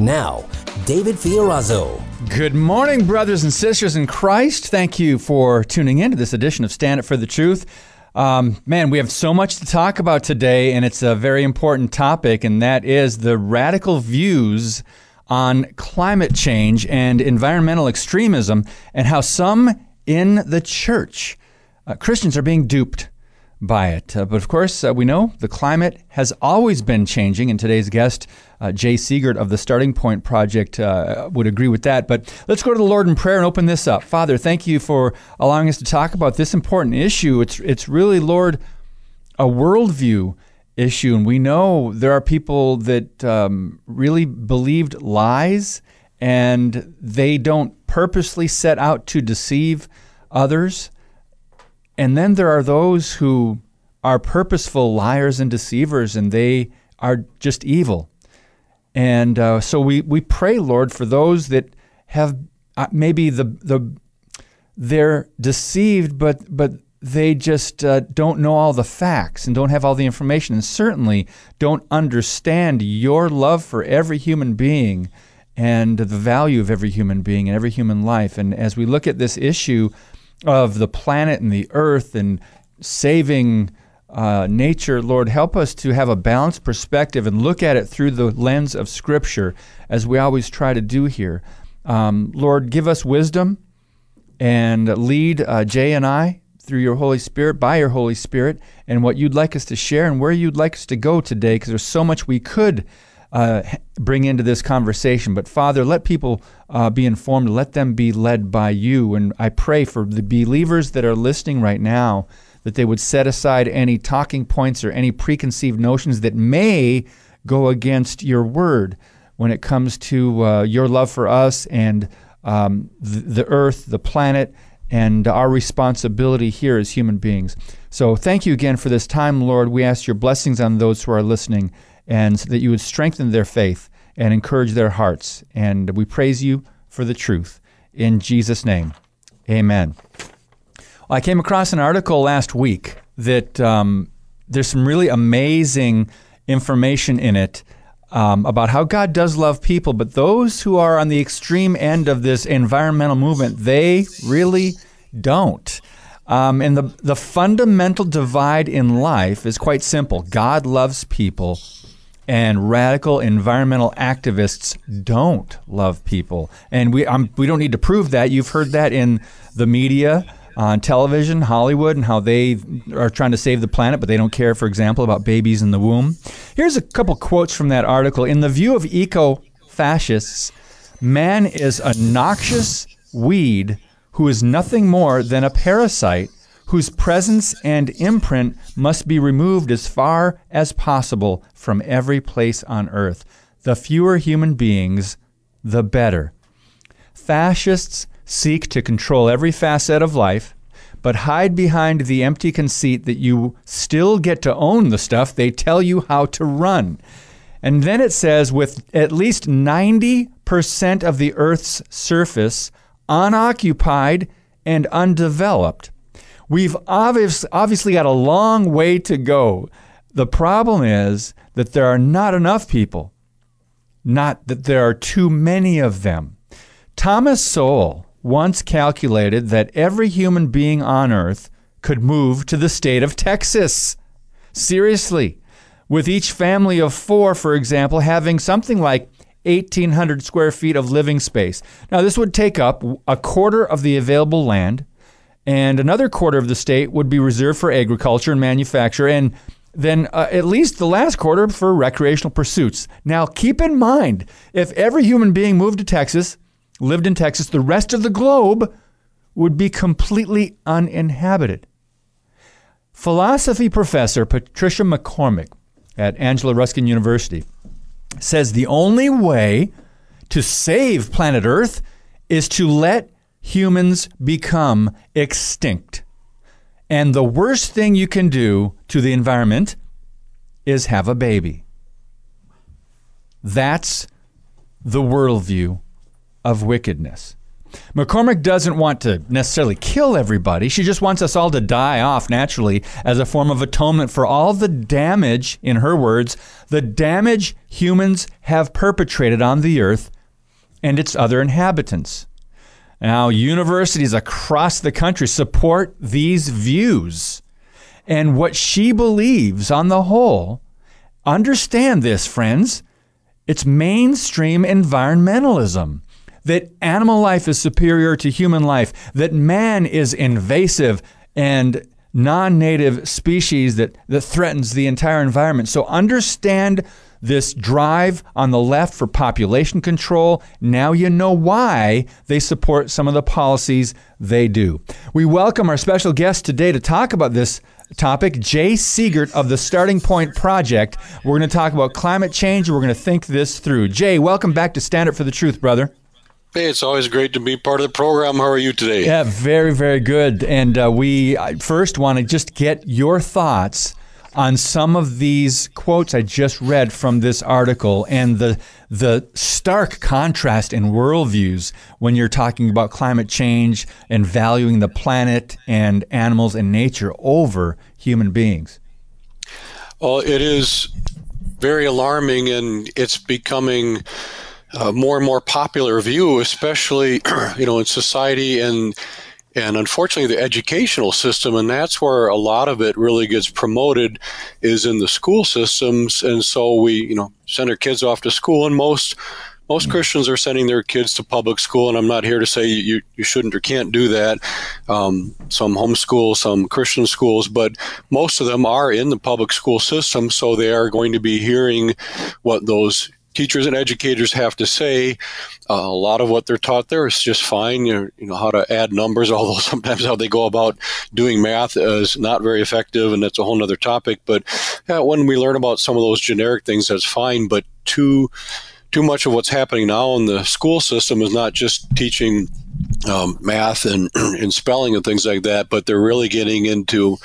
Now, David Fiorazo. Good morning, brothers and sisters in Christ. Thank you for tuning in to this edition of Stand Up for the Truth. Um, man, we have so much to talk about today, and it's a very important topic, and that is the radical views on climate change and environmental extremism, and how some in the church, uh, Christians, are being duped by it. Uh, but of course, uh, we know the climate has always been changing, and today's guest, uh, Jay Seegert of the Starting Point Project, uh, would agree with that. But let's go to the Lord in prayer and open this up. Father, thank you for allowing us to talk about this important issue. It's, it's really, Lord, a worldview issue, and we know there are people that um, really believed lies and they don't purposely set out to deceive others. And then there are those who are purposeful liars and deceivers, and they are just evil. And uh, so we, we pray, Lord, for those that have uh, maybe the the they're deceived, but but they just uh, don't know all the facts and don't have all the information, and certainly don't understand your love for every human being and the value of every human being and every human life. And as we look at this issue of the planet and the earth and saving uh, nature, Lord, help us to have a balanced perspective and look at it through the lens of Scripture, as we always try to do here. Um, Lord, give us wisdom and lead uh, Jay and I through your Holy Spirit, by your Holy Spirit, and what you'd like us to share and where you'd like us to go today, because there's so much we could uh, bring into this conversation. But Father, let people uh, be informed, let them be led by you. And I pray for the believers that are listening right now that they would set aside any talking points or any preconceived notions that may go against your word when it comes to uh, your love for us and um, the, the earth, the planet, and our responsibility here as human beings. So thank you again for this time, Lord. We ask your blessings on those who are listening and that you would strengthen their faith and encourage their hearts. And we praise you for the truth. In Jesus' name, amen. I came across an article last week that um, there's some really amazing information in it um, about how God does love people, but those who are on the extreme end of this environmental movement, they really don't. Um, and the, the fundamental divide in life is quite simple God loves people and radical environmental activists don't love people. And we, um, we don't need to prove that. You've heard that in the media, on television, Hollywood, and how they are trying to save the planet, but they don't care, for example, about babies in the womb. Here's a couple quotes from that article. In the view of eco fascists, man is a noxious weed who is nothing more than a parasite whose presence and imprint must be removed as far as possible from every place on earth. The fewer human beings, the better. Fascists seek to control every facet of life, but hide behind the empty conceit that you still get to own the stuff they tell you how to run. And then it says, with at least 90% of the Earth's surface unoccupied and undeveloped, We've obvious, obviously got a long way to go. The problem is that there are not enough people, not that there are too many of them. Thomas Sowell once calculated that every human being on earth could move to the state of Texas. Seriously. With each family of four, for example, having something like 1,800 square feet of living space. Now, this would take up a quarter of the available land and another quarter of the state would be reserved for agriculture and manufacture, and then uh, at least the last quarter for recreational pursuits. Now, keep in mind, if every human being moved to Texas, lived in Texas, the rest of the globe would be completely uninhabited. Philosophy professor Patricia McCormick at Anglia Ruskin University says the only way to save planet Earth is to let humans become extinct. And the worst thing you can do to the environment is have a baby. That's the worldview of wickedness. McCormick doesn't want to necessarily kill everybody. She just wants us all to die off naturally as a form of atonement for all the damage, in her words, the damage humans have perpetrated on the earth and its other inhabitants. Now, universities across the country support these views. And what she believes on the whole, understand this, friends, it's mainstream environmentalism that animal life is superior to human life, that man is invasive and non native species that, that threatens the entire environment. So understand this drive on the left for population control. Now you know why they support some of the policies they do. We welcome our special guest today to talk about this topic, Jay Seegert of the Starting Point Project. We're going to talk about climate change. We're going to think this through. Jay, welcome back to Stand Up for the Truth, brother. Hey, it's always great to be part of the program. How are you today? Yeah, very, very good. And uh, we first want to just get your thoughts on some of these quotes I just read from this article and the the stark contrast in worldviews when you're talking about climate change and valuing the planet and animals and nature over human beings. Well, it is very alarming, and it's becoming a more and more popular view, especially you know in society and and unfortunately the educational system and that's where a lot of it really gets promoted is in the school systems and so we you know send our kids off to school and most most mm. Christians are sending their kids to public school, and I'm not here to say you, you shouldn't or can't do that. Um, some homeschool, some Christian schools, but most of them are in the public school system, so they are going to be hearing what those teachers and educators have to say. Uh, a lot of what they're taught there is just fine. You know, you know, how to add numbers, although sometimes how they go about doing math is not very effective, and that's a whole other topic. But yeah, when we learn about some of those generic things, that's fine. But too too much of what's happening now in the school system is not just teaching um, math and, and spelling and things like that, but they're really getting into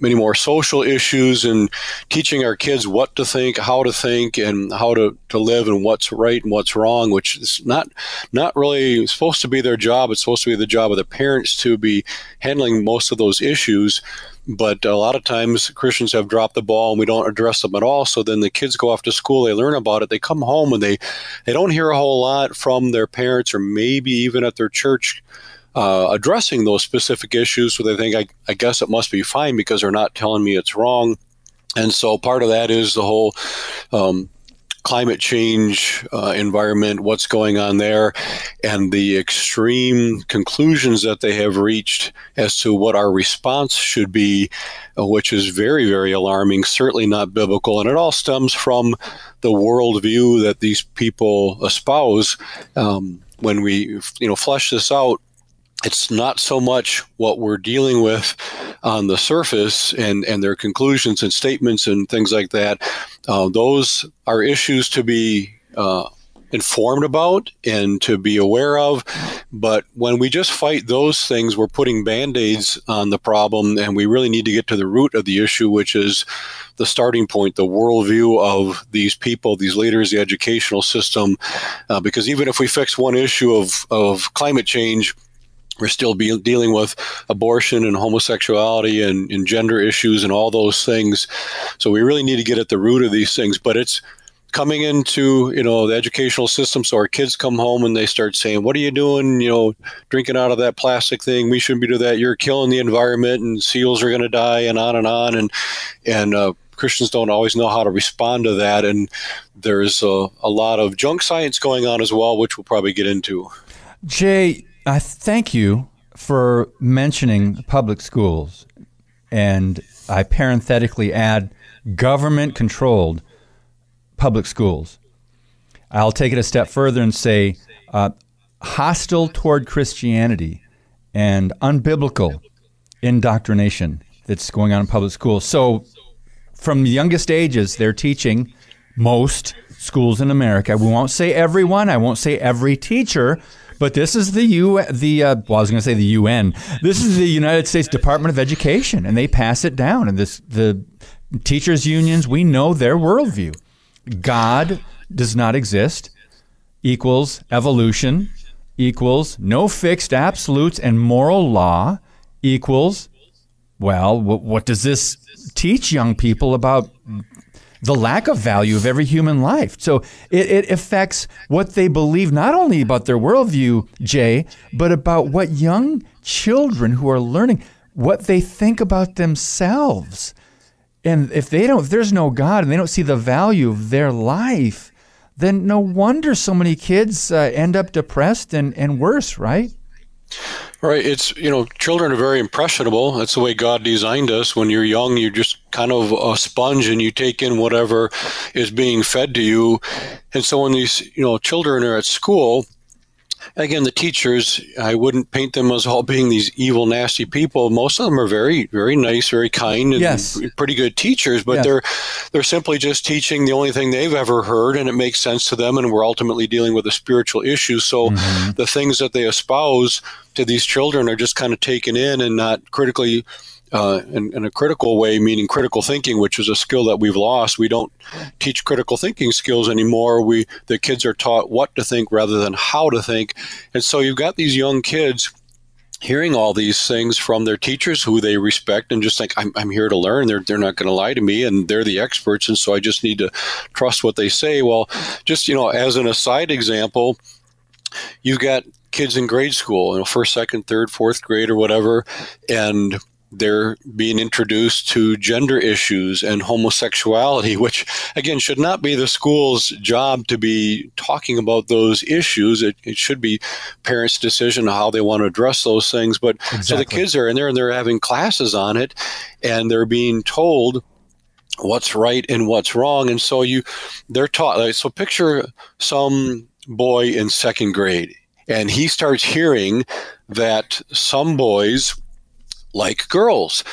many more social issues and teaching our kids what to think, how to think, and how to, to live and what's right and what's wrong, which is not not really supposed to be their job. It's supposed to be the job of the parents to be handling most of those issues. But a lot of times Christians have dropped the ball and we don't address them at all. So then the kids go off to school, they learn about it, they come home and they, they don't hear a whole lot from their parents or maybe even at their church uh, addressing those specific issues. So they think, I, I guess it must be fine because they're not telling me it's wrong. And so part of that is the whole um, climate change uh, environment, what's going on there, and the extreme conclusions that they have reached as to what our response should be, uh, which is very, very alarming, certainly not biblical. And it all stems from the worldview that these people espouse. Um, when we, you know, flesh this out, it's not so much what we're dealing with on the surface and, and their conclusions and statements and things like that. Uh, those are issues to be uh, informed about and to be aware of. But when we just fight those things, we're putting band aids on the problem, and we really need to get to the root of the issue, which is the starting point, the worldview of these people, these leaders, the educational system. Uh, because even if we fix one issue of, of climate change, we're still be dealing with abortion and homosexuality and, and, gender issues and all those things. So we really need to get at the root of these things. But it's coming into you know the educational system. So our kids come home and they start saying, "What are you doing? You know, drinking out of that plastic thing? We shouldn't be doing that. You're killing the environment, and seals are going to die, and on and on." And and uh, Christians don't always know how to respond to that. And there's a, a lot of junk science going on as well, which we'll probably get into. Jay, I thank you for mentioning public schools. And I parenthetically add government controlled public schools. I'll take it a step further and say uh, hostile toward Christianity and unbiblical indoctrination that's going on in public schools. So, from the youngest ages, they're teaching most schools in America. We won't say everyone. I won't say every teacher. But this is the U the uh, well, I was going to say the UN. This is the United States Department of Education, and they pass it down. And this the teachers unions. We know their worldview. God does not exist. Equals evolution. Equals no fixed absolutes and moral law. Equals well, what does this teach young people about the lack of value of every human life. So it, it, affects what they believe, not only about their worldview, Jay, but about what young children who are learning, what they think about themselves. And if they don't, if there's no God and they don't see the value of their life, then no wonder so many kids uh, end up depressed and, and worse, right? Right. It's, you know, children are very impressionable. That's the way God designed us. When you're young, you're just kind of a sponge and you take in whatever is being fed to you. And so when these, you know, children are at school, again, the teachers, I wouldn't paint them as all being these evil, nasty people. Most of them are very, very nice, very kind, and yes. pretty good teachers. But yes. they're they're simply just teaching the only thing they've ever heard, and it makes sense to them. And we're ultimately dealing with a spiritual issue. So mm-hmm. the things that they espouse to these children are just kind of taken in and not critically uh, in, in, a critical way, meaning critical thinking, which is a skill that we've lost. We don't teach critical thinking skills anymore. We the kids are taught what to think rather than how to think, and so you've got these young kids hearing all these things from their teachers who they respect and just think I'm, I'm here to learn they're, they're not going to lie to me and they're the experts and so i just need to trust what they say well just you know as an aside example you've got kids in grade school you know first second third fourth grade or whatever and they're being introduced to gender issues and homosexuality, which again should not be the school's job to be talking about those issues. It, it should be parents' decision how they want to address those things. But exactly. so the kids are in there and they're having classes on it, and they're being told what's right and what's wrong, and so you they're taught. Like, so picture some boy in second grade, and he starts hearing that some boys like girls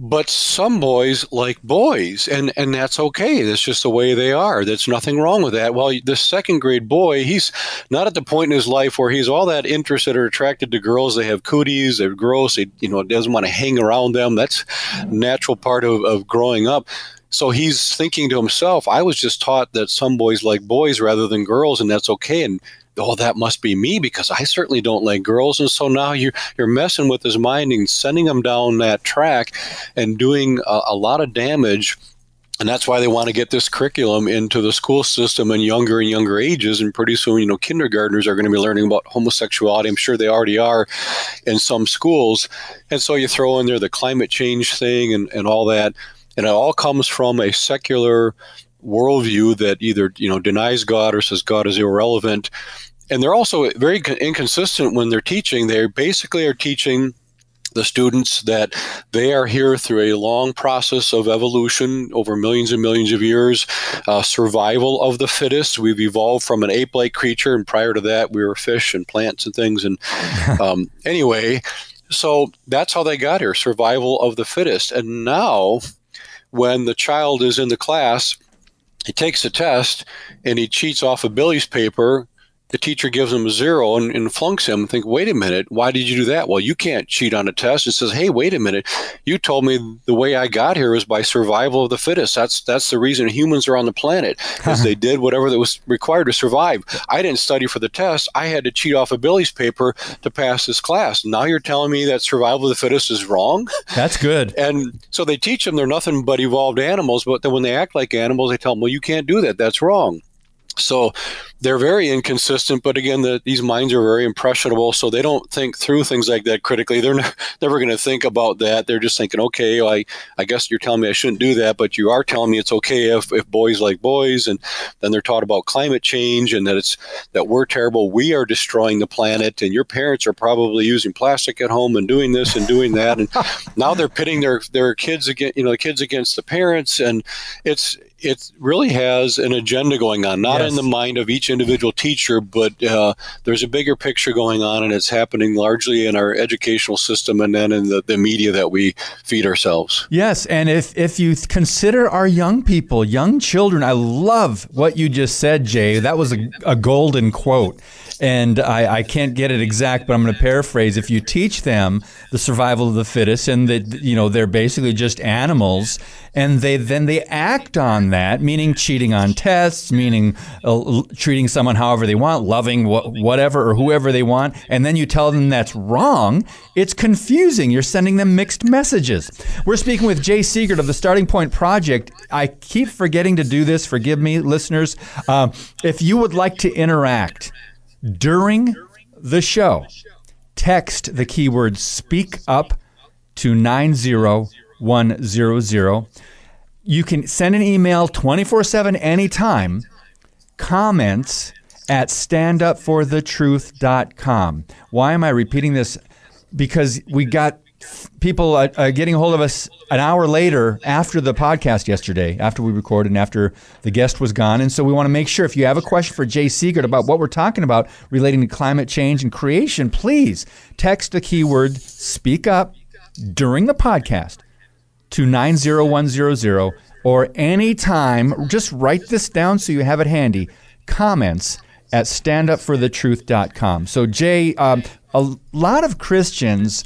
but some boys like boys and and that's okay. That's just the way they are. There's nothing wrong with that. Well the second grade boy he's not at the point in his life where he's all that interested or attracted to girls. They have cooties they're gross he you know doesn't want to hang around them. That's natural part of, of growing up. So he's thinking to himself i was just taught that some boys like boys rather than girls and that's okay. And oh, that must be me because I certainly don't like girls. And so now you're, you're messing with his mind and sending him down that track and doing a, a lot of damage. And that's why they want to get this curriculum into the school system in younger and younger ages. And pretty soon, you know, kindergartners are going to be learning about homosexuality. I'm sure they already are in some schools. And so you throw in there the climate change thing and, and all that. And it all comes from a secular worldview that either, you know, denies God or says God is irrelevant and they're also very inconsistent when they're teaching. They basically are teaching the students that they are here through a long process of evolution over millions and millions of years, uh, survival of the fittest. We've evolved from an ape like creature, and prior to that, we were fish and plants and things. And um, anyway, so that's how they got here survival of the fittest. And now, when the child is in the class, he takes a test and he cheats off a Billy's paper the teacher gives him a zero and, and flunks him. And think, wait a minute, why did you do that? Well, you can't cheat on a test. It says, hey, wait a minute, you told me the way I got here is by survival of the fittest. That's that's the reason humans are on the planet because they did whatever that was required to survive. I didn't study for the test. I had to cheat off a Billy's paper to pass this class. Now you're telling me that survival of the fittest is wrong? That's good. and so they teach them they're nothing but evolved animals, but then when they act like animals, they tell them, well, you can't do that. That's wrong. So they're very inconsistent, but again, the, these minds are very impressionable, so they don't think through things like that critically. They're ne- never going to think about that. They're just thinking, okay, I, I guess you're telling me I shouldn't do that, but you are telling me it's okay if, if boys like boys, and then they're taught about climate change and that it's that we're terrible, we are destroying the planet, and your parents are probably using plastic at home and doing this and doing that, and now they're pitting their their kids against you know the kids against the parents, and it's it really has an agenda going on, not yes. in the mind of each individual teacher, but uh, there's a bigger picture going on, and it's happening largely in our educational system and then in the, the media that we feed ourselves. Yes, and if, if you consider our young people, young children, I love what you just said, Jay. That was a, a golden quote and I, I, can't get it exact, but I'm going to paraphrase. If you teach them the survival of the fittest, and that you know they're basically just animals, and they then they act on that, meaning cheating on tests, meaning uh, treating someone however they want, loving wh- whatever or whoever they want, and then you tell them that's wrong. It's confusing. You're sending them mixed messages. We're speaking with Jay Seegert of the Starting Point Project. I keep forgetting to do this. Forgive me, listeners. Uh, if you would like to interact during the show, text the keyword speak up to 90100. You can send an email 24 7 anytime, comments at standupforthetruth.com. Why am I repeating this? Because we got people uh, getting a hold of us an hour later after the podcast yesterday, after we recorded and after the guest was gone. And so we want to make sure if you have a question for Jay Seegert about what we're talking about relating to climate change and creation, please text the keyword speak up during the podcast to 90100 or anytime. Just write this down so you have it handy. Comments at standupforthetruth.com. So, Jay, um, a lot of Christians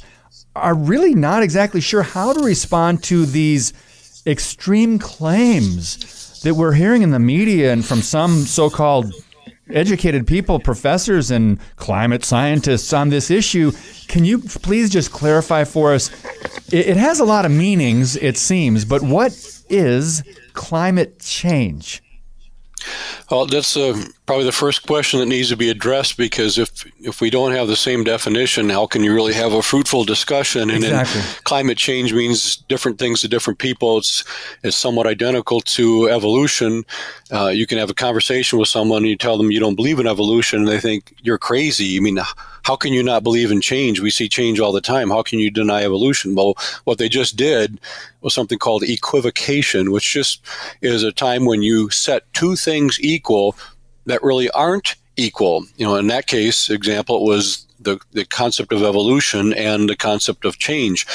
are really not exactly sure how to respond to these extreme claims that we're hearing in the media and from some so called educated people, professors and climate scientists on this issue. Can you please just clarify for us? It, has a lot of meanings, it seems, but what is climate change? Well, that's uh, probably the first question that needs to be addressed because if if we don't have the same definition, how can you really have a fruitful discussion? And exactly. climate change means different things to different people. It's it's somewhat identical to evolution. Uh, you can have a conversation with someone and you tell them you don't believe in evolution, and they think you're crazy. I mean, how can you not believe in change? We see change all the time. How can you deny evolution? Well, what they just did was something called equivocation, which just is a time when you set two things equal that really aren't equal. You know, in that case, example, it was the, the concept of evolution and the concept of change.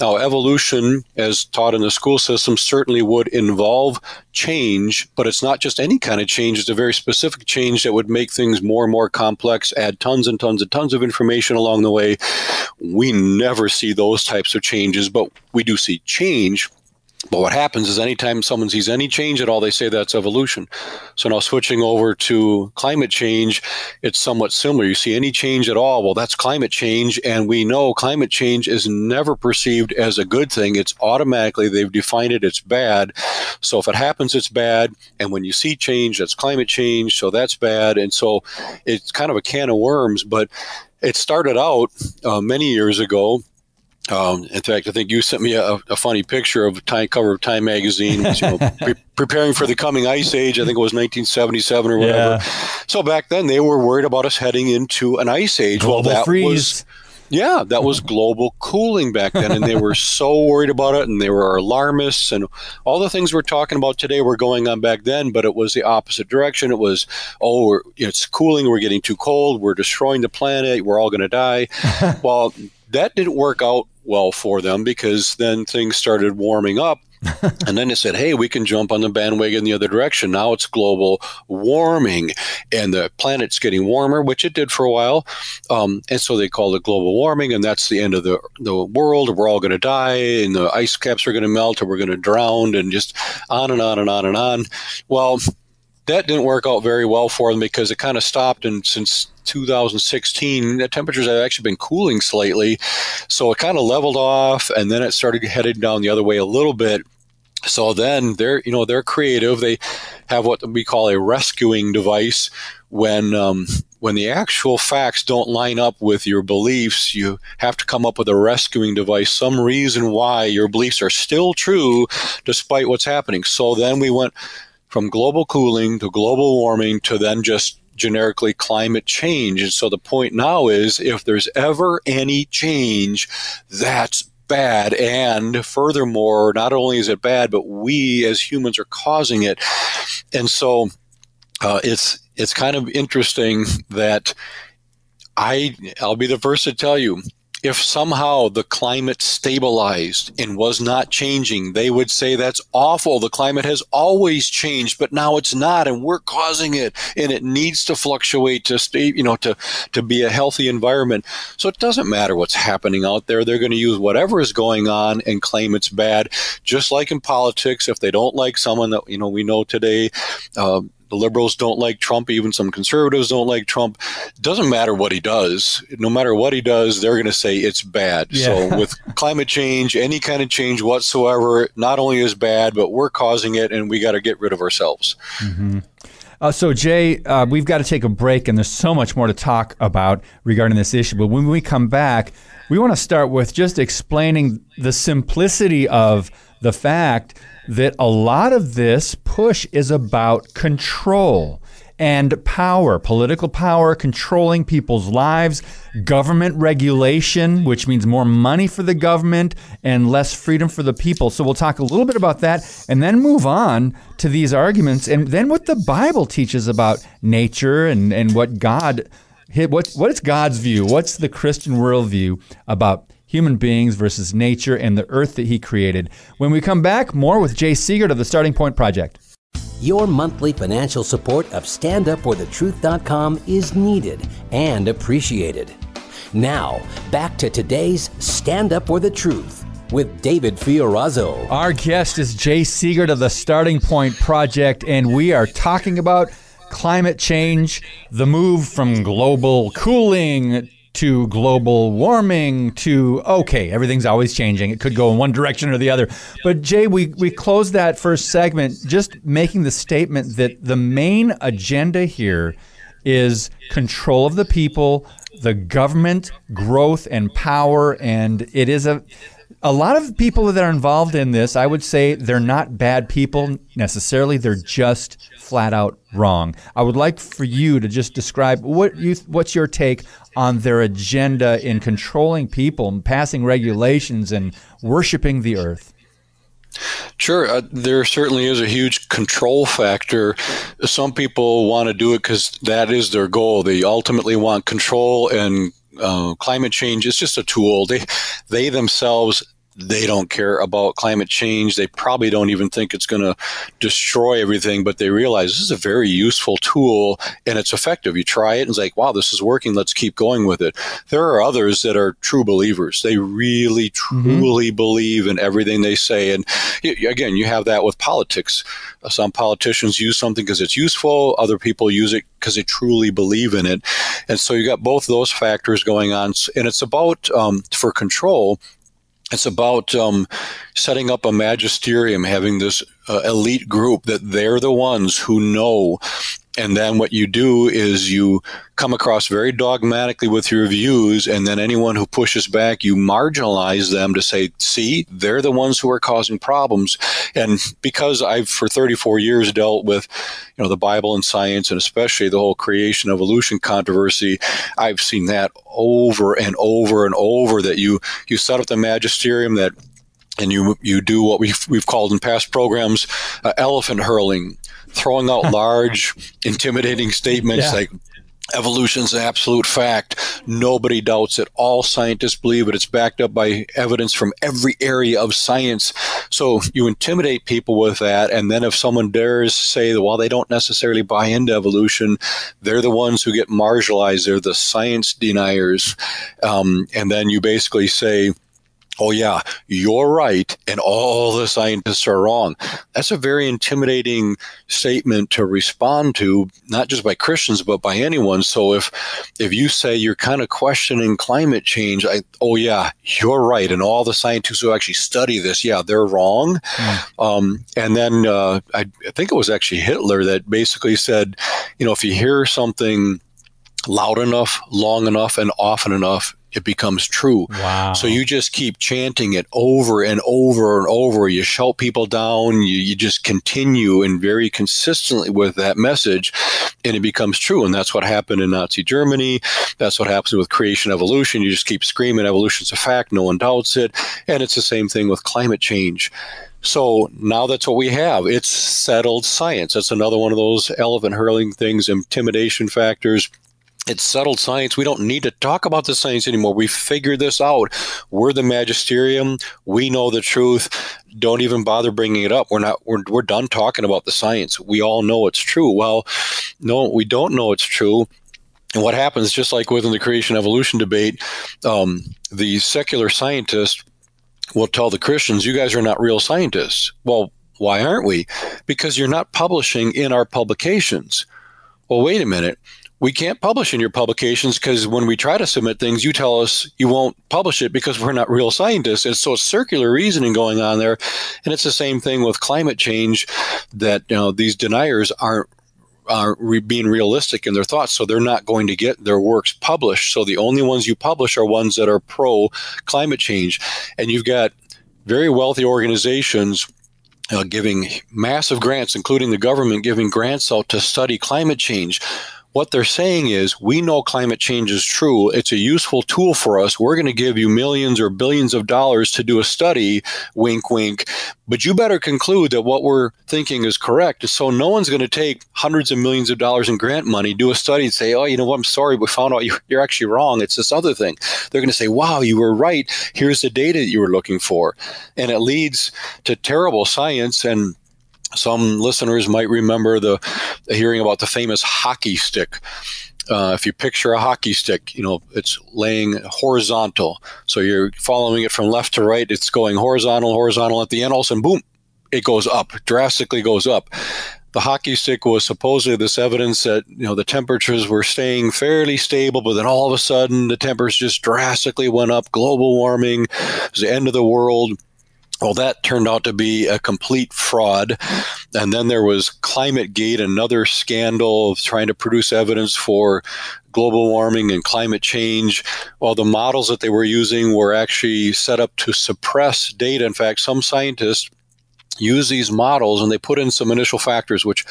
Now, evolution, as taught in the school system, certainly would involve change, but it's not just any kind of change. It's a very specific change that would make things more and more complex, add tons and tons and tons of information along the way. We never see those types of changes, but we do see change. But what happens is anytime someone sees any change at all, they say that's evolution. So now switching over to climate change, it's somewhat similar. You see any change at all, well, that's climate change. And we know climate change is never perceived as a good thing. It's automatically, they've defined it, it's bad. So if it happens, it's bad. And when you see change, that's climate change. So that's bad. And so it's kind of a can of worms. But it started out uh, many years ago um, in fact, I think you sent me a, a funny picture of a time cover of Time magazine, you know, pre- preparing for the coming ice age. I think it was 1977 or whatever. Yeah. So back then, they were worried about us heading into an ice age. Global well, that freeze. was yeah, that was global cooling back then, and they were so worried about it, and they were alarmists, and all the things we're talking about today were going on back then, but it was the opposite direction. It was, oh, it's cooling, we're getting too cold, we're destroying the planet, we're all going to die. well, that didn't work out well for them because then things started warming up. and then they said, hey, we can jump on the bandwagon the other direction. Now it's global warming and the planet's getting warmer, which it did for a while. Um, and so they called it global warming, and that's the end of the, the world. We're all going to die, and the ice caps are going to melt, and we're going to drown, and just on and on and on and on. Well, that didn't work out very well for them because it kind of stopped. And since 2016, the temperatures have actually been cooling slightly. So it kind of leveled off and then it started heading down the other way a little bit. So then they're, you know, they're creative. They have what we call a rescuing device when, um, when the actual facts don't line up with your beliefs, you have to come up with a rescuing device, some reason why your beliefs are still true despite what's happening. So then we went from global cooling to global warming to then just generically climate change. And so the point now is if there's ever any change, that's bad. And furthermore, not only is it bad, but we as humans are causing it. And so uh, it's it's kind of interesting that I I'll be the first to tell you if somehow the climate stabilized and was not changing, they would say that's awful. The climate has always changed, but now it's not, and we're causing it, and it needs to fluctuate to stay, you know, to to be a healthy environment. So it doesn't matter what's happening out there. They're going to use whatever is going on and claim it's bad. Just like in politics, if they don't like someone that you know we know today. Uh, the liberals don't like Trump. Even some conservatives don't like Trump. Doesn't matter what he does. No matter what he does, they're going to say it's bad. Yeah. So with climate change, any kind of change whatsoever, not only is bad, but we're causing it, and we got to get rid of ourselves. Mm-hmm. Uh, so, Jay, uh, we've got to take a break, and there's so much more to talk about regarding this issue. But when we come back, we want to start with just explaining the simplicity of the fact that a lot of this push is about control and power, political power, controlling people's lives, government regulation, which means more money for the government and less freedom for the people. So we'll talk a little bit about that and then move on to these arguments and then what the Bible teaches about nature and, and what God what what is God's view? What's the Christian worldview about human beings versus nature and the earth that he created. When we come back, more with Jay Seegert of the Starting Point Project. Your monthly financial support of StandUpForTheTruth.com is needed and appreciated. Now, back to today's Stand Up for the Truth with David Fiorazo. Our guest is Jay Seegert of the Starting Point Project, and we are talking about climate change, the move from global cooling to global warming to okay, everything's always changing. It could go in one direction or the other. But Jay, we we closed that first segment just making the statement that the main agenda here is control of the people, the government, growth and power, and it is a a lot of people that are involved in this, I would say they're not bad people necessarily. They're just flat out wrong. I would like for you to just describe what you what's your take on their agenda in controlling people, and passing regulations, and worshiping the earth. Sure, uh, there certainly is a huge control factor. Some people want to do it because that is their goal. They ultimately want control, and uh, climate change is just a tool. They, they themselves they don't care about climate change. They probably don't even think it's going to destroy everything, but they realize this is a very useful tool and it's effective. You try it and it's like, wow, this is working. Let's keep going with it. There are others that are true believers. They really, mm-hmm. truly mm-hmm. believe in everything they say. And again, you have that with politics. Some politicians use something because it's useful. Other people use it because they truly believe in it. And so you got both those factors going on. And it's about, um, for control, it's about um, setting up a magisterium, having this uh, elite group that they're the ones who know and then what you do is you come across very dogmatically with your views, and then anyone who pushes back, you marginalize them to say, see, they're the ones who are causing problems. And because I've for 34 years dealt with, you know, the Bible and science, and especially the whole creation evolution controversy, I've seen that over and over and over. That you you set up the magisterium that and you you do what we've we've called in past programs uh, elephant hurling throwing out large, intimidating statements yeah. like evolution's an absolute fact. Nobody doubts it. All scientists believe it. It's backed up by evidence from every area of science. So you intimidate people with that. And then if someone dares say that, well, they don't necessarily buy into evolution, they're the ones who get marginalized. They're the science deniers. Um, and then you basically say, oh yeah, you're right, and all the scientists are wrong. That's a very intimidating statement to respond to, not just by Christians but by anyone. So if if you say you're kind of questioning climate change, I, oh yeah, you're right, and all the scientists who actually study this, yeah, they're wrong. Mm. Um, and then uh, I, I think it was actually Hitler that basically said, you know, if you hear something loud enough, long enough, and often enough, it becomes true. Wow. So you just keep chanting it over and over and over. You shout people down. You, you just continue and very consistently with that message, and it becomes true. And that's what happened in Nazi Germany. That's what happens with creation evolution. You just keep screaming evolution's a fact. No one doubts it. And it's the same thing with climate change. So now that's what we have. It's settled science. That's another one of those elephant hurling things, intimidation factors it's settled science. We don't need to talk about the science anymore. We figured this out. We're the magisterium. We know the truth. Don't even bother bringing it up. We're not. We're, we're done talking about the science. We all know it's true. Well, no, we don't know it's true. And what happens, just like within the creation evolution debate, um, the secular scientist will tell the Christians, "You guys are not real scientists." Well, why aren't we? Because you're not publishing in our publications. Well, wait a minute we can't publish in your publications because when we try to submit things, you tell us you won't publish it because we're not real scientists. And so it's circular reasoning going on there. And it's the same thing with climate change that you know these deniers aren't are re- being realistic in their thoughts, so they're not going to get their works published. So the only ones you publish are ones that are pro climate change, and you've got very wealthy organizations uh, giving massive grants, including the government giving grants out to study climate change what they're saying is, we know climate change is true. It's a useful tool for us. We're going to give you millions or billions of dollars to do a study, wink, wink. But you better conclude that what we're thinking is correct. So no one's going to take hundreds of millions of dollars in grant money, do a study, and say, oh, you know what, I'm sorry, we found out you're actually wrong. It's this other thing. They're going to say, wow, you were right. Here's the data that you were looking for. And it leads to terrible science and some listeners might remember the, the hearing about the famous hockey stick. Uh, if you picture a hockey stick, you know, it's laying horizontal. So you're following it from left to right. It's going horizontal, horizontal at the end. All of a sudden, boom, it goes up, drastically goes up. The hockey stick was supposedly this evidence that, you know, the temperatures were staying fairly stable, but then all of a sudden the temperatures just drastically went up. Global warming, it was the end of the world well, that turned out to be a complete fraud. And then there was Climate Gate, another scandal of trying to produce evidence for global warming and climate change. While the models that they were using were actually set up to suppress data. In fact, some scientists use these models and they put in some initial factors which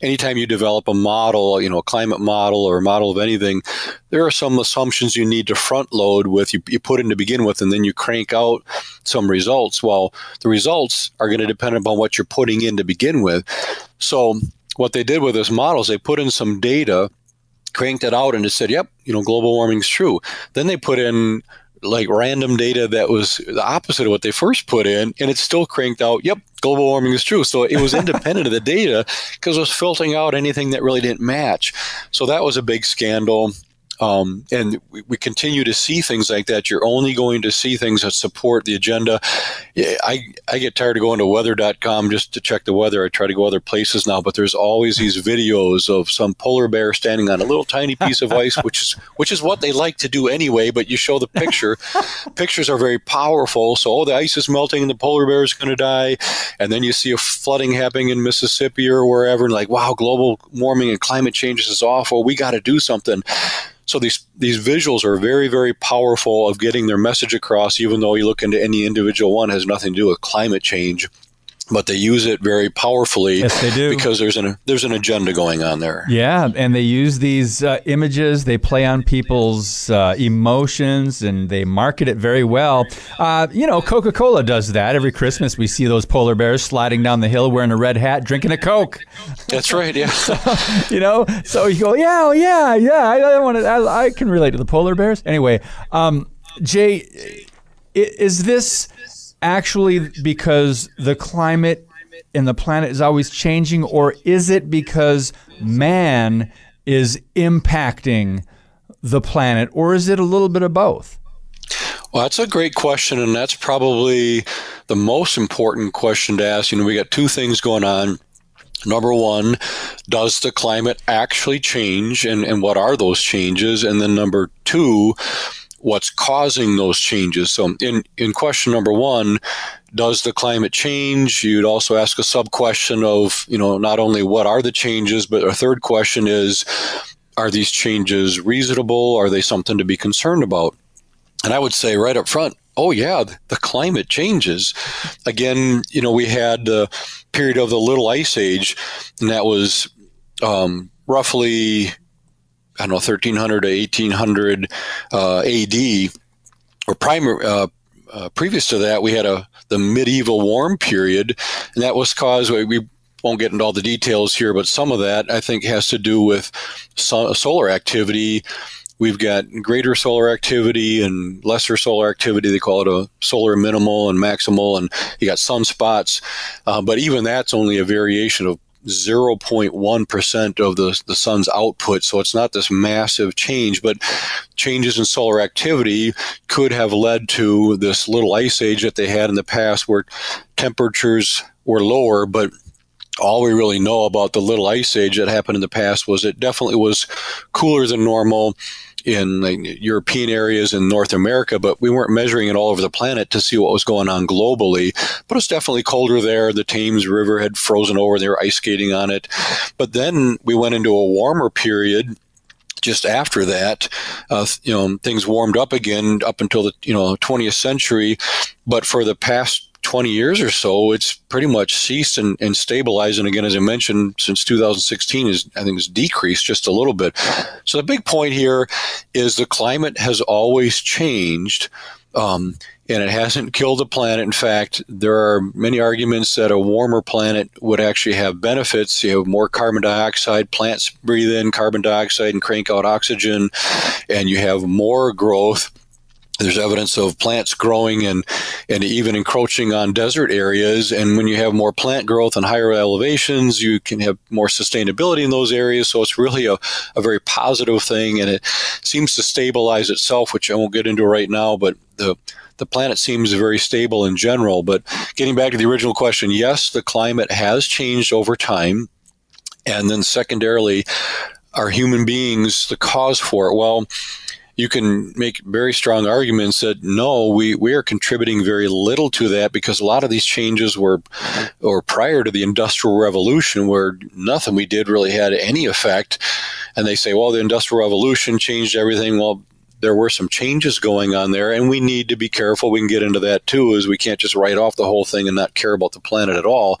anytime you develop a model you know a climate model or a model of anything there are some assumptions you need to front load with you, you put in to begin with and then you crank out some results. Well the results are going to depend upon what you're putting in to begin with. So what they did with this model is they put in some data cranked it out and it said yep you know global warming is true. Then they put in like random data that was the opposite of what they first put in, and it still cranked out, yep, global warming is true. So it was independent of the data because it was filtering out anything that really didn't match. So that was a big scandal. Um, and we, we, continue to see things like that. You're only going to see things that support the agenda. I, I get tired of going to weather.com just to check the weather. I try to go other places now, but there's always these videos of some polar bear standing on a little tiny piece of ice, which is which is what they like to do anyway. But you show the picture. Pictures are very powerful. So oh, the ice is melting and the polar bear is going to die, and then you see a flooding happening in Mississippi or wherever, and like wow, global warming and climate change is awful. We got to do something. So these these visuals are very very powerful of getting their message across. Even though you look into any individual one, has nothing to do with climate change but they use it very powerfully. Yes, they do because there's an there's an agenda going on there. Yeah, and they use these uh, images. They play on people's uh, emotions, and they market it very well. Uh, you know, Coca Cola does that every Christmas. We see those polar bears sliding down the hill wearing a red hat, drinking a Coke. That's right. Yeah. you know, so you go, yeah, oh, yeah, yeah. I, I want to. I, I, can relate to the polar bears. Anyway, um, Jay, is this? Actually because the climate and the planet is always changing, or is it because man is impacting the planet, or is it a little bit of both? Well, that's a great question, and that's probably the most important question to ask. You know, we got two things going on. Number one, does the climate actually change, and, and what are those changes? And then number two, what's causing those changes. So, in, in question number one, does the climate change? You'd also ask a sub question of, you know, not only what are the changes, but a third question is, are these changes reasonable? Are they something to be concerned about? And I would say right up front, oh yeah, the climate changes. Again, you know, we had the period of the Little Ice Age, and that was um, roughly I don't know 1300 to 1800 uh, AD, or primary. Uh, uh, previous to that, we had a the medieval warm period, and that was caused. We won't get into all the details here, but some of that I think has to do with so- solar activity We've got greater solar activity and lesser solar activity. They call it a solar minimal and maximal, and you got sunspots. Uh, but even that's only a variation of 0.1% of the, the sun's output. So it's not this massive change, but changes in solar activity could have led to this little ice age that they had in the past where temperatures were lower, but all we really know about the little ice age that happened in the past was it definitely was cooler than normal in like, European areas in North America, but we weren't measuring it all over the planet to see what was going on globally. But it's definitely colder there. The Thames River had frozen over; they were ice skating on it. But then we went into a warmer period just after that, uh, you know, things warmed up again up until the you know 20th century. But for the past 20 years or so, it's pretty much ceased and, and stabilized. And again, as I mentioned, since 2016, is I think has decreased just a little bit. So the big point here is the climate has always changed. Um, and it hasn't killed the planet. In fact, there are many arguments that a warmer planet would actually have benefits. You have more carbon dioxide, plants breathe in carbon dioxide and crank out oxygen, and you have more growth there's evidence of plants growing and, and even encroaching on desert areas. And when you have more plant growth and higher elevations, you can have more sustainability in those areas. So it's really a, a very positive thing. And it seems to stabilize itself, which I won't get into right now, but the the planet seems very stable in general. But getting back to the original question, yes, the climate has changed over time. And then secondarily, are human beings the cause for it? Well, you can make very strong arguments that no, we, we are contributing very little to that because a lot of these changes were or prior to the Industrial Revolution where nothing we did really had any effect. And they say, well, the Industrial Revolution changed everything. Well, there were some changes going on there, and we need to be careful. We can get into that too, is we can't just write off the whole thing and not care about the planet at all.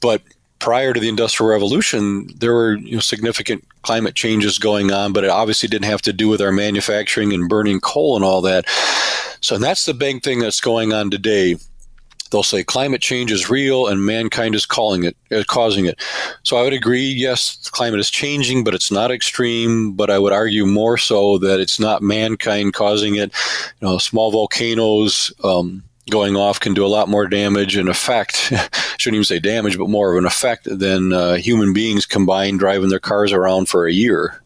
But prior to the Industrial Revolution, there were you know, significant climate changes going on, but it obviously didn't have to do with our manufacturing and burning coal and all that. So that's the big thing that's going on today. They'll say climate change is real and mankind is calling it, uh, causing it. So I would agree, yes, the climate is changing, but it's not extreme. But I would argue more so that it's not mankind causing it. You know, small volcanoes, um, going off can do a lot more damage and effect. shouldn't even say damage, but more of an effect than uh, human beings combined driving their cars around for a year.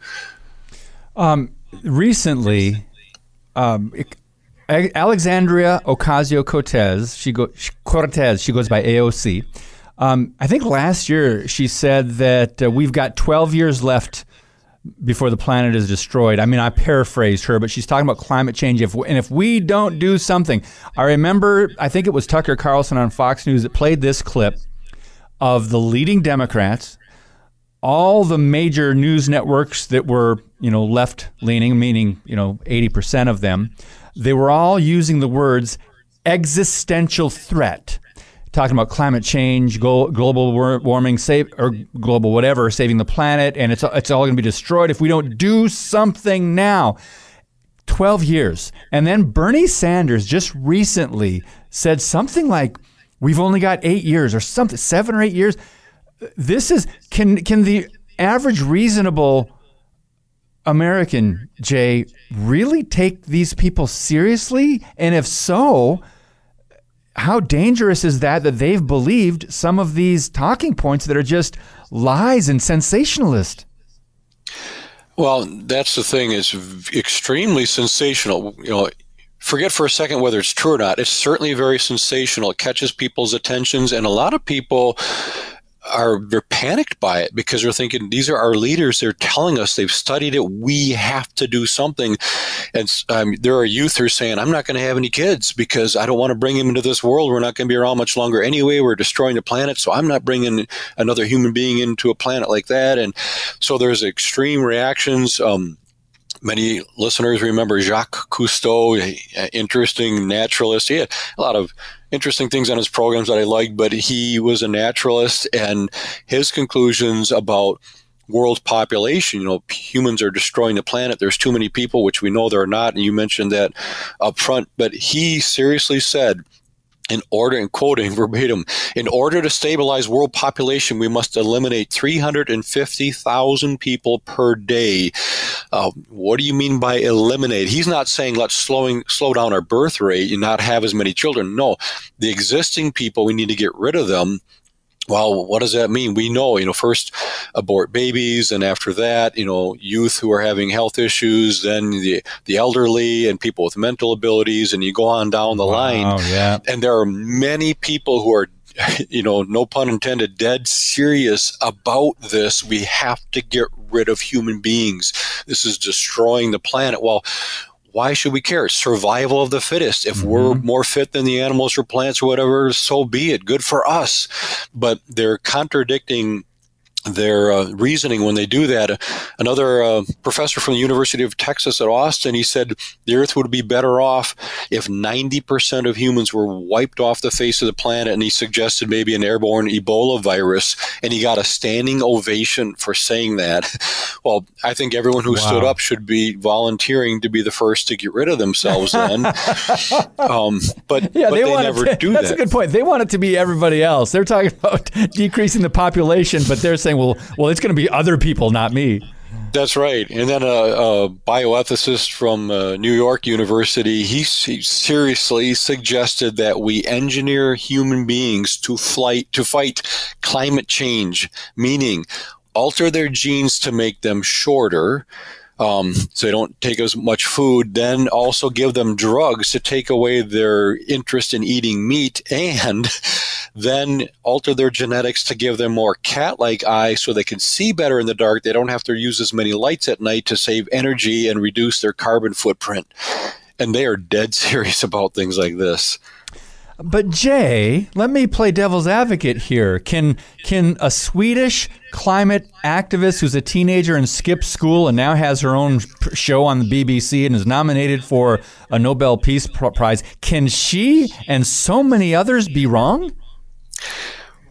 Um, recently, um, Alexandria Ocasio Cortez, she go, Cortez, she goes by AOC. Um, I think last year she said that uh, we've got 12 years left before the planet is destroyed. I mean, I paraphrased her, but she's talking about climate change. If and if we don't do something, I remember, I think it was Tucker Carlson on Fox News that played this clip of the leading Democrats, all the major news networks that were, you know, left leaning, meaning, you know, 80% of them, they were all using the words existential threat talking about climate change, global warming, save or global whatever, saving the planet, and it's it's all going to be destroyed if we don't do something now. 12 years. And then Bernie Sanders just recently said something like we've only got 8 years or something 7 or 8 years. This is can can the average reasonable American Jay really take these people seriously? And if so, how dangerous is that that they've believed some of these talking points that are just lies and sensationalist? Well, that's the thing. It's extremely sensational. You know, forget for a second whether it's true or not. It's certainly very sensational. It catches people's attentions, and a lot of people are they're panicked by it because they're thinking these are our leaders. They're telling us they've studied it. We have to do something. And um, there are youth who are saying, "I'm not going to have any kids because I don't want to bring them into this world. We're not going to be around much longer anyway. We're destroying the planet, so I'm not bringing another human being into a planet like that." And so there's extreme reactions. Um, many listeners remember Jacques Cousteau, interesting naturalist. He had a lot of interesting things on his programs that I liked, but he was a naturalist, and his conclusions about world population. You know, humans are destroying the planet. There's too many people, which we know there are not, and you mentioned that up front. But he seriously said in order, and quoting verbatim, in order to stabilize world population, we must eliminate 350,000 people per day. Uh, what do you mean by eliminate? He's not saying let's slowing slow down our birth rate and not have as many children. No, the existing people we need to get rid of them well, what does that mean? We know, you know, first abort babies, and after that, you know, youth who are having health issues, then the the elderly and people with mental abilities, and you go on down the wow, line. Yeah. And there are many people who are, you know, no pun intended, dead serious about this. We have to get rid of human beings. This is destroying the planet. Well, why should we care? survival of the fittest. If mm-hmm. we're more fit than the animals or plants or whatever, so be it. Good for us. But they're contradicting their uh, reasoning when they do that. Another uh, professor from the University of Texas at Austin, he said the Earth would be better off if 90% of humans were wiped off the face of the planet, and he suggested maybe an airborne Ebola virus, and he got a standing ovation for saying that. Well, I think everyone who wow. stood up should be volunteering to be the first to get rid of themselves then. um, but yeah, but they, they never to, do that's that. That's a good point. They want it to be everybody else. They're talking about decreasing the population, but they're saying saying, well, well, it's going to be other people, not me. That's right. And then a, a bioethicist from uh, New York University, he, he, seriously suggested that we engineer human beings to flight to fight climate change, meaning alter their genes to make them shorter, um, so they don't take as much food. Then also give them drugs to take away their interest in eating meat, and then alter their genetics to give them more cat-like eyes so they can see better in the dark. They don't have to use as many lights at night to save energy and reduce their carbon footprint. And they are dead serious about things like this. But Jay, let me play devil's advocate here. Can can a Swedish climate activist who's a teenager and skipped school and now has her own show on the BBC and is nominated for a Nobel Peace Prize, can she and so many others be wrong?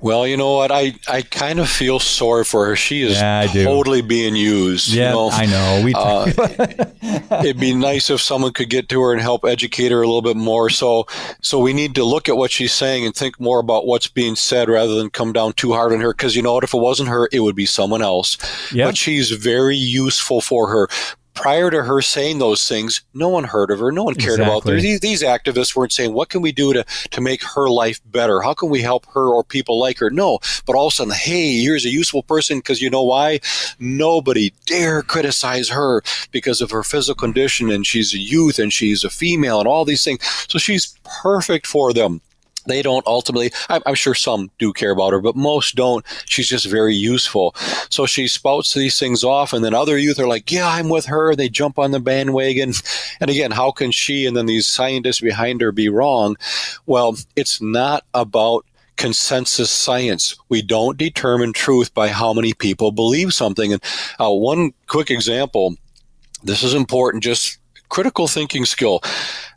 Well, you know what? I, I kind of feel sorry for her. She is yeah, totally being used. Yeah, you know? I know. We uh, it'd be nice if someone could get to her and help educate her a little bit more. So, so we need to look at what she's saying and think more about what's being said rather than come down too hard on her. Because you know what? If it wasn't her, it would be someone else. Yep. But she's very useful for her prior to her saying those things, no one heard of her. No one cared exactly. about her. These, these, activists weren't saying, what can we do to, to make her life better? How can we help her or people like her? No. But all of a sudden, hey, here's a useful person because you know why? Nobody dare criticize her because of her physical condition and she's a youth and she's a female and all these things. So she's perfect for them they don't ultimately I'm, sure some do care about her but most don't she's just very useful so she spouts these things off and then other youth are like yeah i'm with her they jump on the bandwagon and again how can she and then these scientists behind her be wrong well it's not about consensus science. We don't determine truth by how many people believe something. And uh, one quick example this is important just critical thinking skill.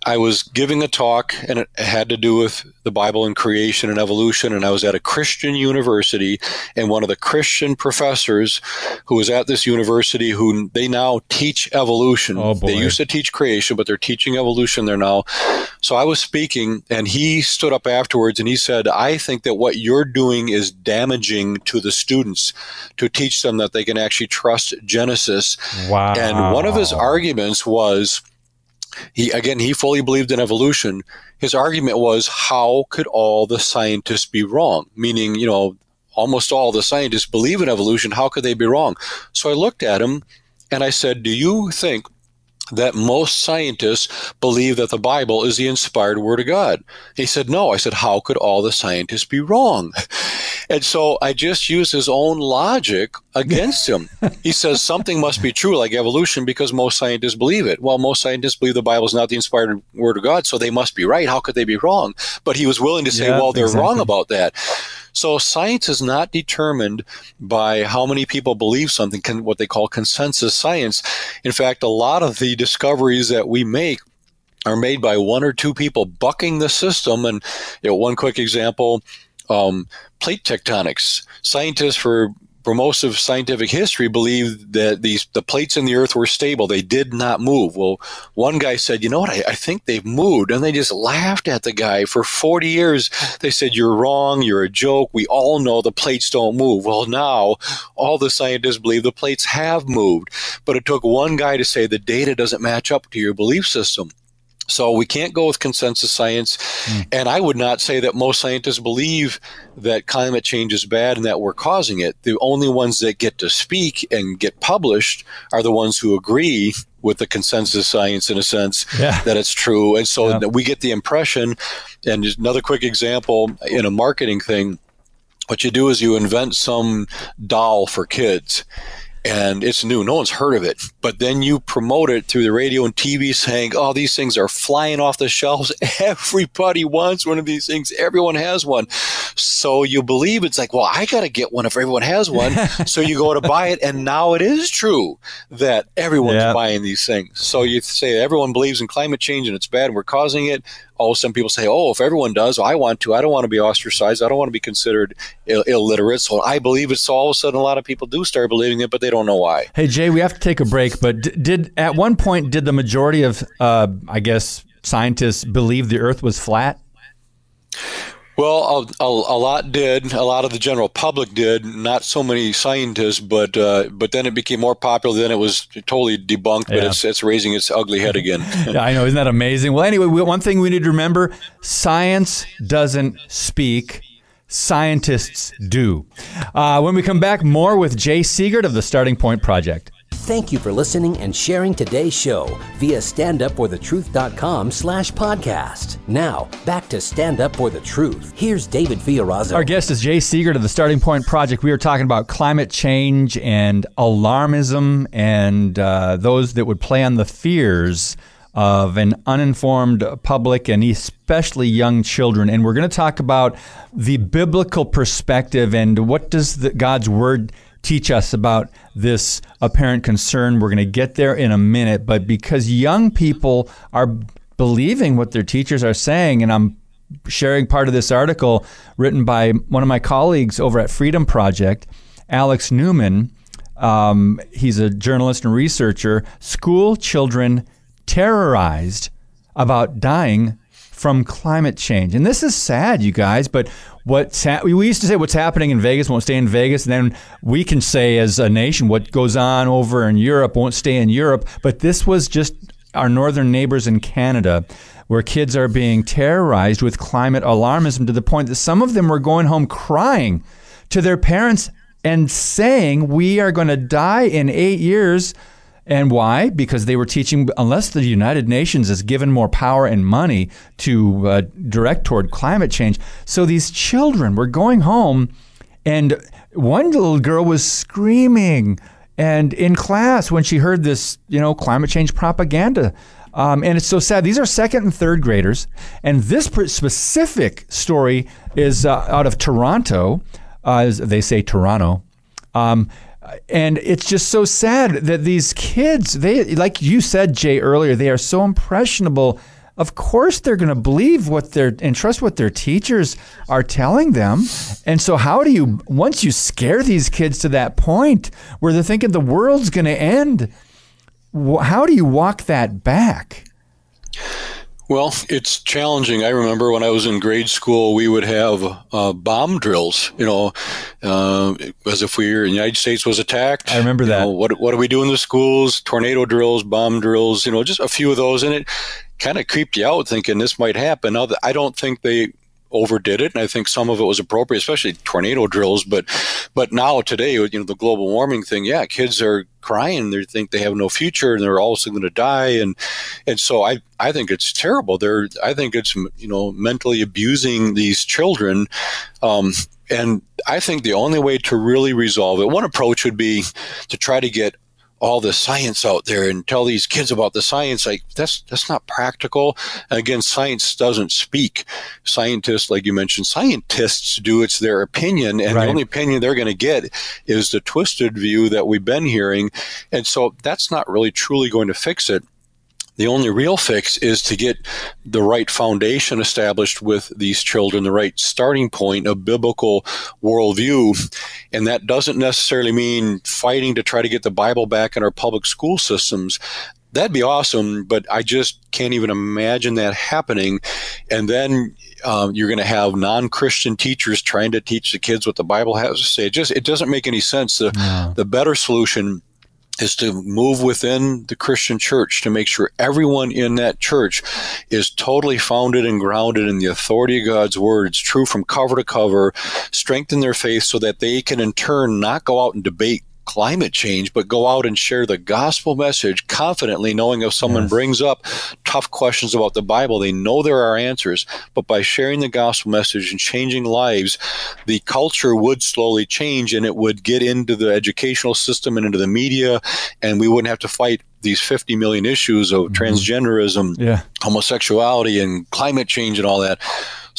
I was giving a talk, and it had to do with the Bible and creation and evolution. And I was at a Christian university, and one of the Christian professors who was at this university, who they now teach evolution. Oh boy. They used to teach creation, but they're teaching evolution there now. So I was speaking, and he stood up afterwards and he said, I think that what you're doing is damaging to the students to teach them that they can actually trust Genesis. Wow. And one of his arguments was, he again he fully believed in evolution. His argument was how could all the scientists be wrong? Meaning you know almost all the scientists believe in evolution. How could they be wrong? So i looked at him and i said do you think that most scientists believe that the Bible is the inspired word of God. He said, No. I said, How could all the scientists be wrong? And so I just use his own logic against him. he says something must be true, like evolution, because most scientists believe it. Well, most scientists believe the Bible is not the inspired word of God, so they must be right. How could they be wrong? But he was willing to say, well, they're exactly. wrong about that. So science is not determined by how many people believe something, what they call consensus science. In fact, a lot of the discoveries that we make are made by one or two people bucking the system. And you know, one quick example, um, plate tectonics. Scientists for for most of scientific history believed that these the plates in the earth were stable. They did not move. Well one guy said you know what? I, I, think they've moved. And they just laughed at the guy for 40 years. They said you're wrong. You're a joke. We all know the plates don't move. Well now all the scientists believe the plates have moved. But it took one guy to say the data doesn't match up to your belief system so we can't go with consensus science. Mm. And I would not say that most scientists believe that climate change is bad and that we're causing it. The only ones that get to speak and get published are the ones who agree with the consensus science in a sense yeah. that it's true. And so yeah. we get the impression, and another quick example in a marketing thing, what you do is you invent some doll for kids and it's new. No one's heard of it. But then you promote it through the radio and TV saying, oh, these things are flying off the shelves. Everybody wants one of these things. Everyone has one. So you believe it's like, well, I got to get one if everyone has one. so you go to buy it. And now it is true that everyone's yeah. buying these things. So you say everyone believes in climate change and it's bad and we're causing it oh, some people say, oh, if everyone does, I want to. I don't want to be ostracized. I don't want to be considered Ill- illiterate. So I believe it. So all of a sudden, a lot of people do start believing it, but they don't know why. Hey, Jay, we have to take a break. But did, at one point did the majority of, uh, I guess, scientists believe the Earth was flat? Well, a, a, a, lot did. A lot of the general public did. Not so many scientists, but uh, but then it became more popular. Then it was totally debunked. But yeah. it's it's raising its ugly head again. yeah, I know. Isn't that amazing? Well, anyway, one thing we need to remember: science doesn't speak. Scientists do. Uh, when we come back, more with Jay Seegert of the Starting Point Project. Thank you for listening and sharing today's show via standupforthetruth.com slash podcast. Now, back to Stand Up For The Truth. Here's David Fiorazo. Our guest is Jay Seegert of the Starting Point Project. We are talking about climate change and alarmism and uh, those that would play on the fears of an uninformed public and especially young children. And we're going to talk about the biblical perspective and what does the, God's Word – teach us about this apparent concern. We're going to get there in a minute, but because young people are believing what their teachers are saying, and I'm sharing part of this article written by one of my colleagues over at Freedom Project, Alex Newman. Um, he's a journalist and researcher. School children terrorized about dying from climate change. And this is sad, you guys, but what's ha- we used to say what's happening in Vegas won't stay in Vegas, and then we can say as a nation what goes on over in Europe won't stay in Europe. But this was just our northern neighbors in Canada, where kids are being terrorized with climate alarmism to the point that some of them were going home crying to their parents and saying, "We are going to die in eight years." And why? Because they were teaching, unless the United Nations is given more power and money to uh, direct toward climate change. So these children were going home, and one little girl was screaming and in class when she heard this, you know, climate change propaganda. Um, and it's so sad. These are second and third graders. And this specific story is uh, out of Toronto. Uh, they say Toronto. Um, and it's just so sad that these kids they like you said jay earlier they are so impressionable. Of course they're going to believe what they're and trust what their teachers are telling them. And so how do you once you scare these kids to that point where they're thinking the world's going to end how do you walk that back well, it's challenging. I remember when I was in grade school, we would have uh, bomb drills. You know, uh, as if we were in the United States was attacked. I remember you that. Know, what What do we do in the schools? Tornado drills, bomb drills. You know, just a few of those, and it kind of creeped you out, thinking this might happen. Now, I don't think they overdid it, and I think some of it was appropriate, especially tornado drills. But but now today, you know, the global warming thing, yeah, kids are crying. They think they have no future, and they're also going to die. And and so I I think it's terrible. They're I think it's you know mentally abusing these children. Um, and I think the only way to really resolve it, one approach would be to try to get all the science out there and tell these kids about the science like that's that's not practical. And again science doesn't speak. Scientists like you mentioned scientists do it's their opinion and right. the only opinion they're going to get is the twisted view that we've been hearing. And so that's not really truly going to fix it the only real fix is to get the right foundation established with these children, the right starting point of biblical worldview. And that doesn't necessarily mean fighting to try to get the Bible back in our public school systems. That'd be awesome, but I just can't even imagine that happening. And then um, you're going to have non-Christian teachers trying to teach the kids what the Bible has to say. It just it doesn't make any sense. The, the better solution is to move within the Christian church to make sure everyone in that church is totally founded and grounded in the authority of God's word. It's true from cover to cover, strengthen their faith so that they can in turn not go out and debate climate change, but go out and share the gospel message confidently, knowing if someone yes. brings up tough questions about the Bible, they know there are answers. But by sharing the gospel message and changing lives, the culture would slowly change and it would get into the educational system and into the media, and we wouldn't have to fight these 50 million issues of mm-hmm. transgenderism, yeah. homosexuality, and climate change and all that.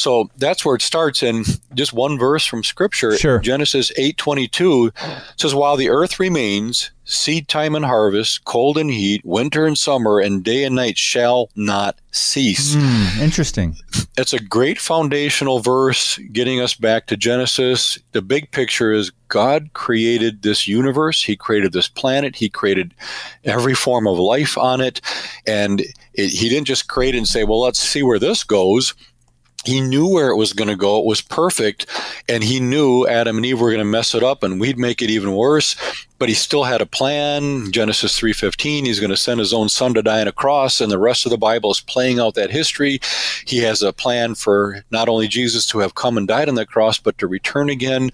So that's where it starts. And just one verse from Scripture, sure. Genesis eight twenty two, says, "While the earth remains, seed time and harvest, cold and heat, winter and summer, and day and night shall not cease." Mm, interesting. It's a great foundational verse, getting us back to Genesis. The big picture is God created this universe. He created this planet. He created every form of life on it, and it, He didn't just create and say, "Well, let's see where this goes." He knew where it was going to go. It was perfect. And he knew Adam and Eve were going to mess it up and we'd make it even worse. But he still had a plan. Genesis 3.15, he's going to send his own son to die on a cross. And the rest of the Bible is playing out that history. He has a plan for not only Jesus to have come and died on that cross, but to return again.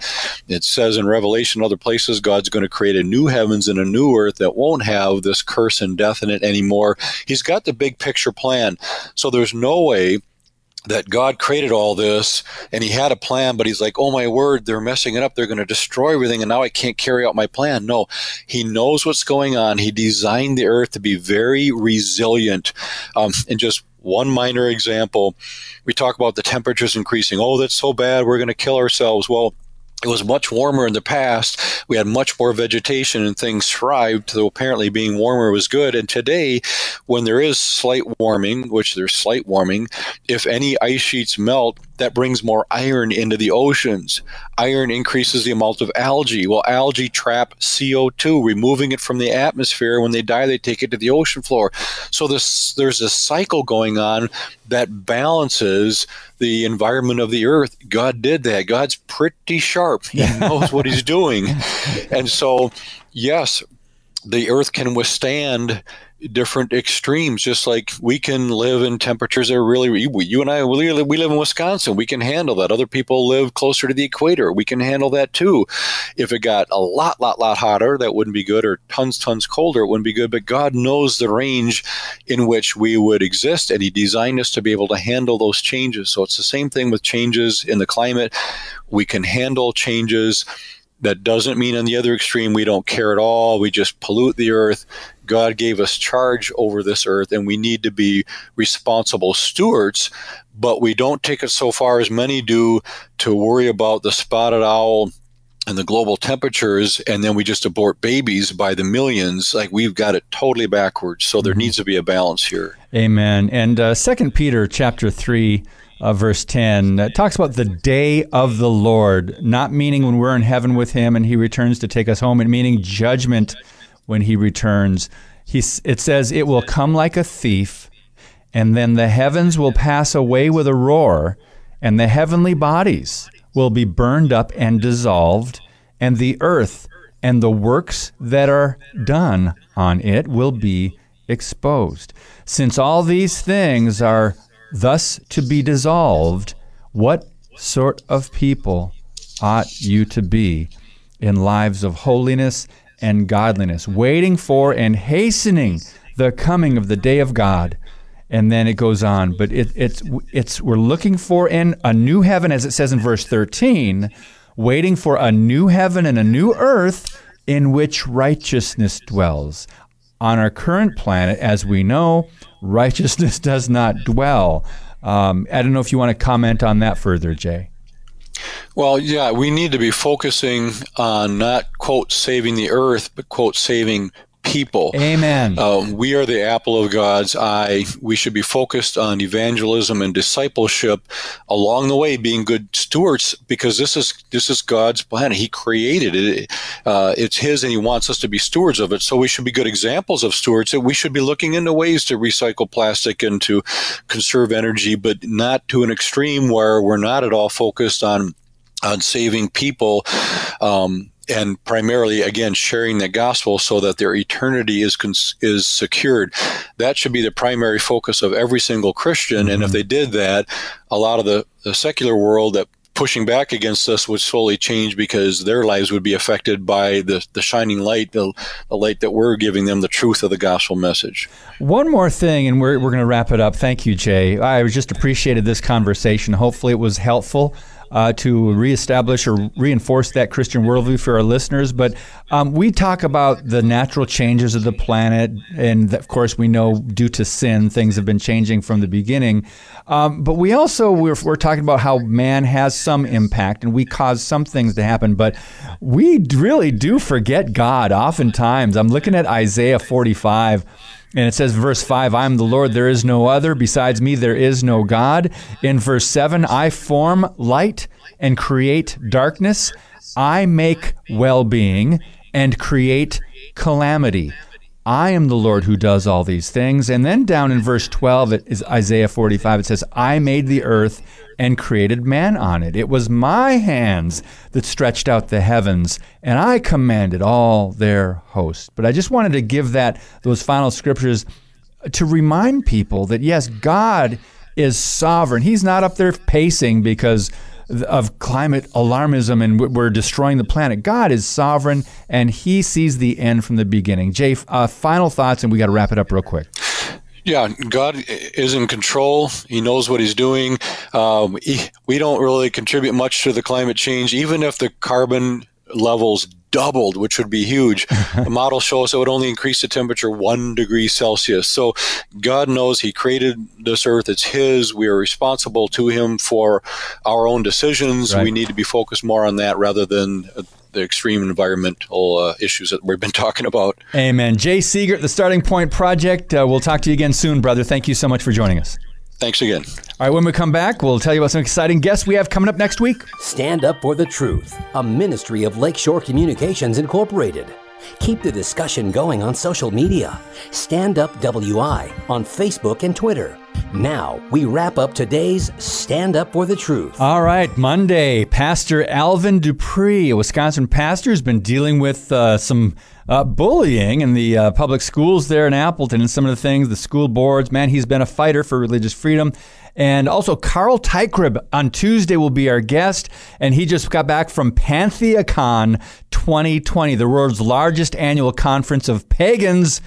It says in Revelation, other places, God's going to create a new heavens and a new earth that won't have this curse and death in it anymore. He's got the big picture plan. So there's no way that God created all this and he had a plan, but he's like, oh my word, they're messing it up. They're going to destroy everything. And now I can't carry out my plan. No, he knows what's going on. He designed the earth to be very resilient. Um, and just one minor example, we talk about the temperatures increasing. Oh, that's so bad. We're going to kill ourselves. Well, it was much warmer in the past. We had much more vegetation and things thrived, so apparently being warmer was good. And today, when there is slight warming, which there's slight warming, if any ice sheets melt, that brings more iron into the oceans. Iron increases the amount of algae. Well, algae trap CO2, removing it from the atmosphere. When they die, they take it to the ocean floor. So this, there's a cycle going on that balances the environment of the earth. God did that. God's pretty sharp. He knows what he's doing. And so, yes, the earth can withstand different extremes just like we can live in temperatures that are really you and i we live, we live in wisconsin. We can handle that. Other people live closer to the equator. We can handle that too. If it got a lot lot lot hotter that wouldn't be good or tons tons colder it wouldn't be good. But god knows the range in which we would exist and he designed us to be able to handle those changes. So it's the same thing with changes in the climate. We can handle changes. That doesn't mean on the other extreme we don't care at all. We just pollute the earth. God gave us charge over this earth, and we need to be responsible stewards. But we don't take it so far as many do to worry about the spotted owl and the global temperatures, and then we just abort babies by the millions. Like we've got it totally backwards. So there mm-hmm. needs to be a balance here. Amen. And uh, Second Peter chapter three uh, verse 10 uh, talks about the day of the Lord, not meaning when we're in heaven with him and he returns to take us home, and meaning judgment when he returns. He, it says, It will come like a thief, and then the heavens will pass away with a roar, and the heavenly bodies will be burned up and dissolved, and the earth and the works that are done on it will be exposed. Since all these things are thus to be dissolved, What sort of people ought you to be in lives of holiness and godliness, waiting for and hastening the coming of the day of God? and then it goes on. But it, it's it's we're looking for in a new heaven, as it says in verse thirteen, waiting for a new heaven and a new earth in which righteousness dwells. On our current planet, as we know, righteousness does not dwell. Um, I don't know if you want to comment on that further, Jay. Well, yeah, we need to be focusing on not, quote, saving the earth, but, quote, saving people. Amen. Um, we are the apple of God's eye. We should be focused on evangelism and discipleship along the way, being good stewards, because this is this is God's plan. He created it. Uh, it's His, and He wants us to be stewards of it. So we should be good examples of stewards. And we should be looking into ways to recycle plastic and to conserve energy, but not to an extreme where we're not at all focused on on saving people. Um, and primarily again sharing the gospel so that their eternity is cons- is secured that should be the primary focus of every single christian mm-hmm. and if mm-hmm. they did that a lot of the, the secular world that pushing back against us would slowly change because their lives would be affected by the, the shining light, the, the light that we're giving them, the truth of the gospel message. One more thing, and we're, we're going to wrap it up. Thank you, Jay. I just appreciated this conversation. Hopefully, it was helpful uh, to reestablish or reinforce that Christian worldview for our listeners. But um, we talk about the natural changes of the planet, and of course, we know due to sin, things have been changing from the beginning. Um, but we also we're, we're talking about how man has some impact, and we cause some things to happen. But we really do forget God. Oftentimes, I'm looking at Isaiah 45. And it says, verse 5, I am the Lord, there is no other. Besides me, there is no God. In verse 7, I form light and create darkness. I make well being and create calamity. I am the Lord who does all these things. And then down in verse 12, it is Isaiah 45, it says, I made the earth and created man on it. It was my hands that stretched out the heavens, and I commanded all their host. But I just wanted to give that those final scriptures uh, to remind people that yes, God is sovereign. He's not up there pacing because of climate alarmism and we're destroying the planet. God is sovereign and he sees the end from the beginning. Jay, uh, final thoughts, and we got to wrap it up real quick. Yeah, God is in control. He knows what He's doing. Um, he, we don't really contribute much to the climate change, even if the carbon levels doubled, which would be huge. the model shows it would only increase the temperature one degree Celsius. So God knows He created this earth. It's His. We are responsible to Him for our own decisions. Right. We need to be focused more on that rather than the extreme environmental uh, issues that we've been talking about. Amen. Jay Seegert, the Starting Point Project. Uh, we'll talk to you again soon, brother. Thank you so much for joining us. Thanks again. All right, when we come back, we'll tell you about some exciting guests we have coming up next week. Stand Up for the Truth, a ministry of Lakeshore Communications Incorporated. Keep the discussion going on social media. Stand Up WI on Facebook and Twitter. Now, we wrap up today's Stand Up for the Truth. All right, Monday, Pastor Alvin Dupree, a Wisconsin pastor, has been dealing with uh, some uh, bullying in the uh, public schools there in Appleton and some of the things, the school boards. Man, he's been a fighter for religious freedom. And also, Carl Teichrib on Tuesday will be our guest, and he just got back from PantheaCon 2020, the world's largest annual conference of pagans.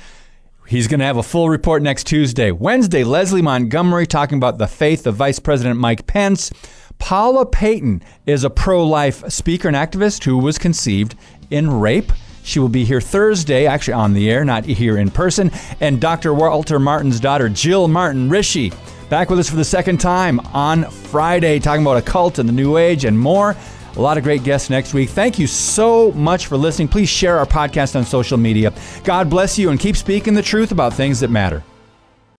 He's going to have a full report next Tuesday. Wednesday, Leslie Montgomery talking about the faith of Vice President Mike Pence. Paula Payton is a pro life speaker and activist who was conceived in rape. She will be here Thursday, actually on the air, not here in person. And Dr. Walter Martin's daughter, Jill Martin Rische, back with us for the second time on Friday, talking about a cult and the New Age and more. A lot of great guests next week. Thank you so much for listening. Please share our podcast on social media. God bless you and keep speaking the truth about things that matter.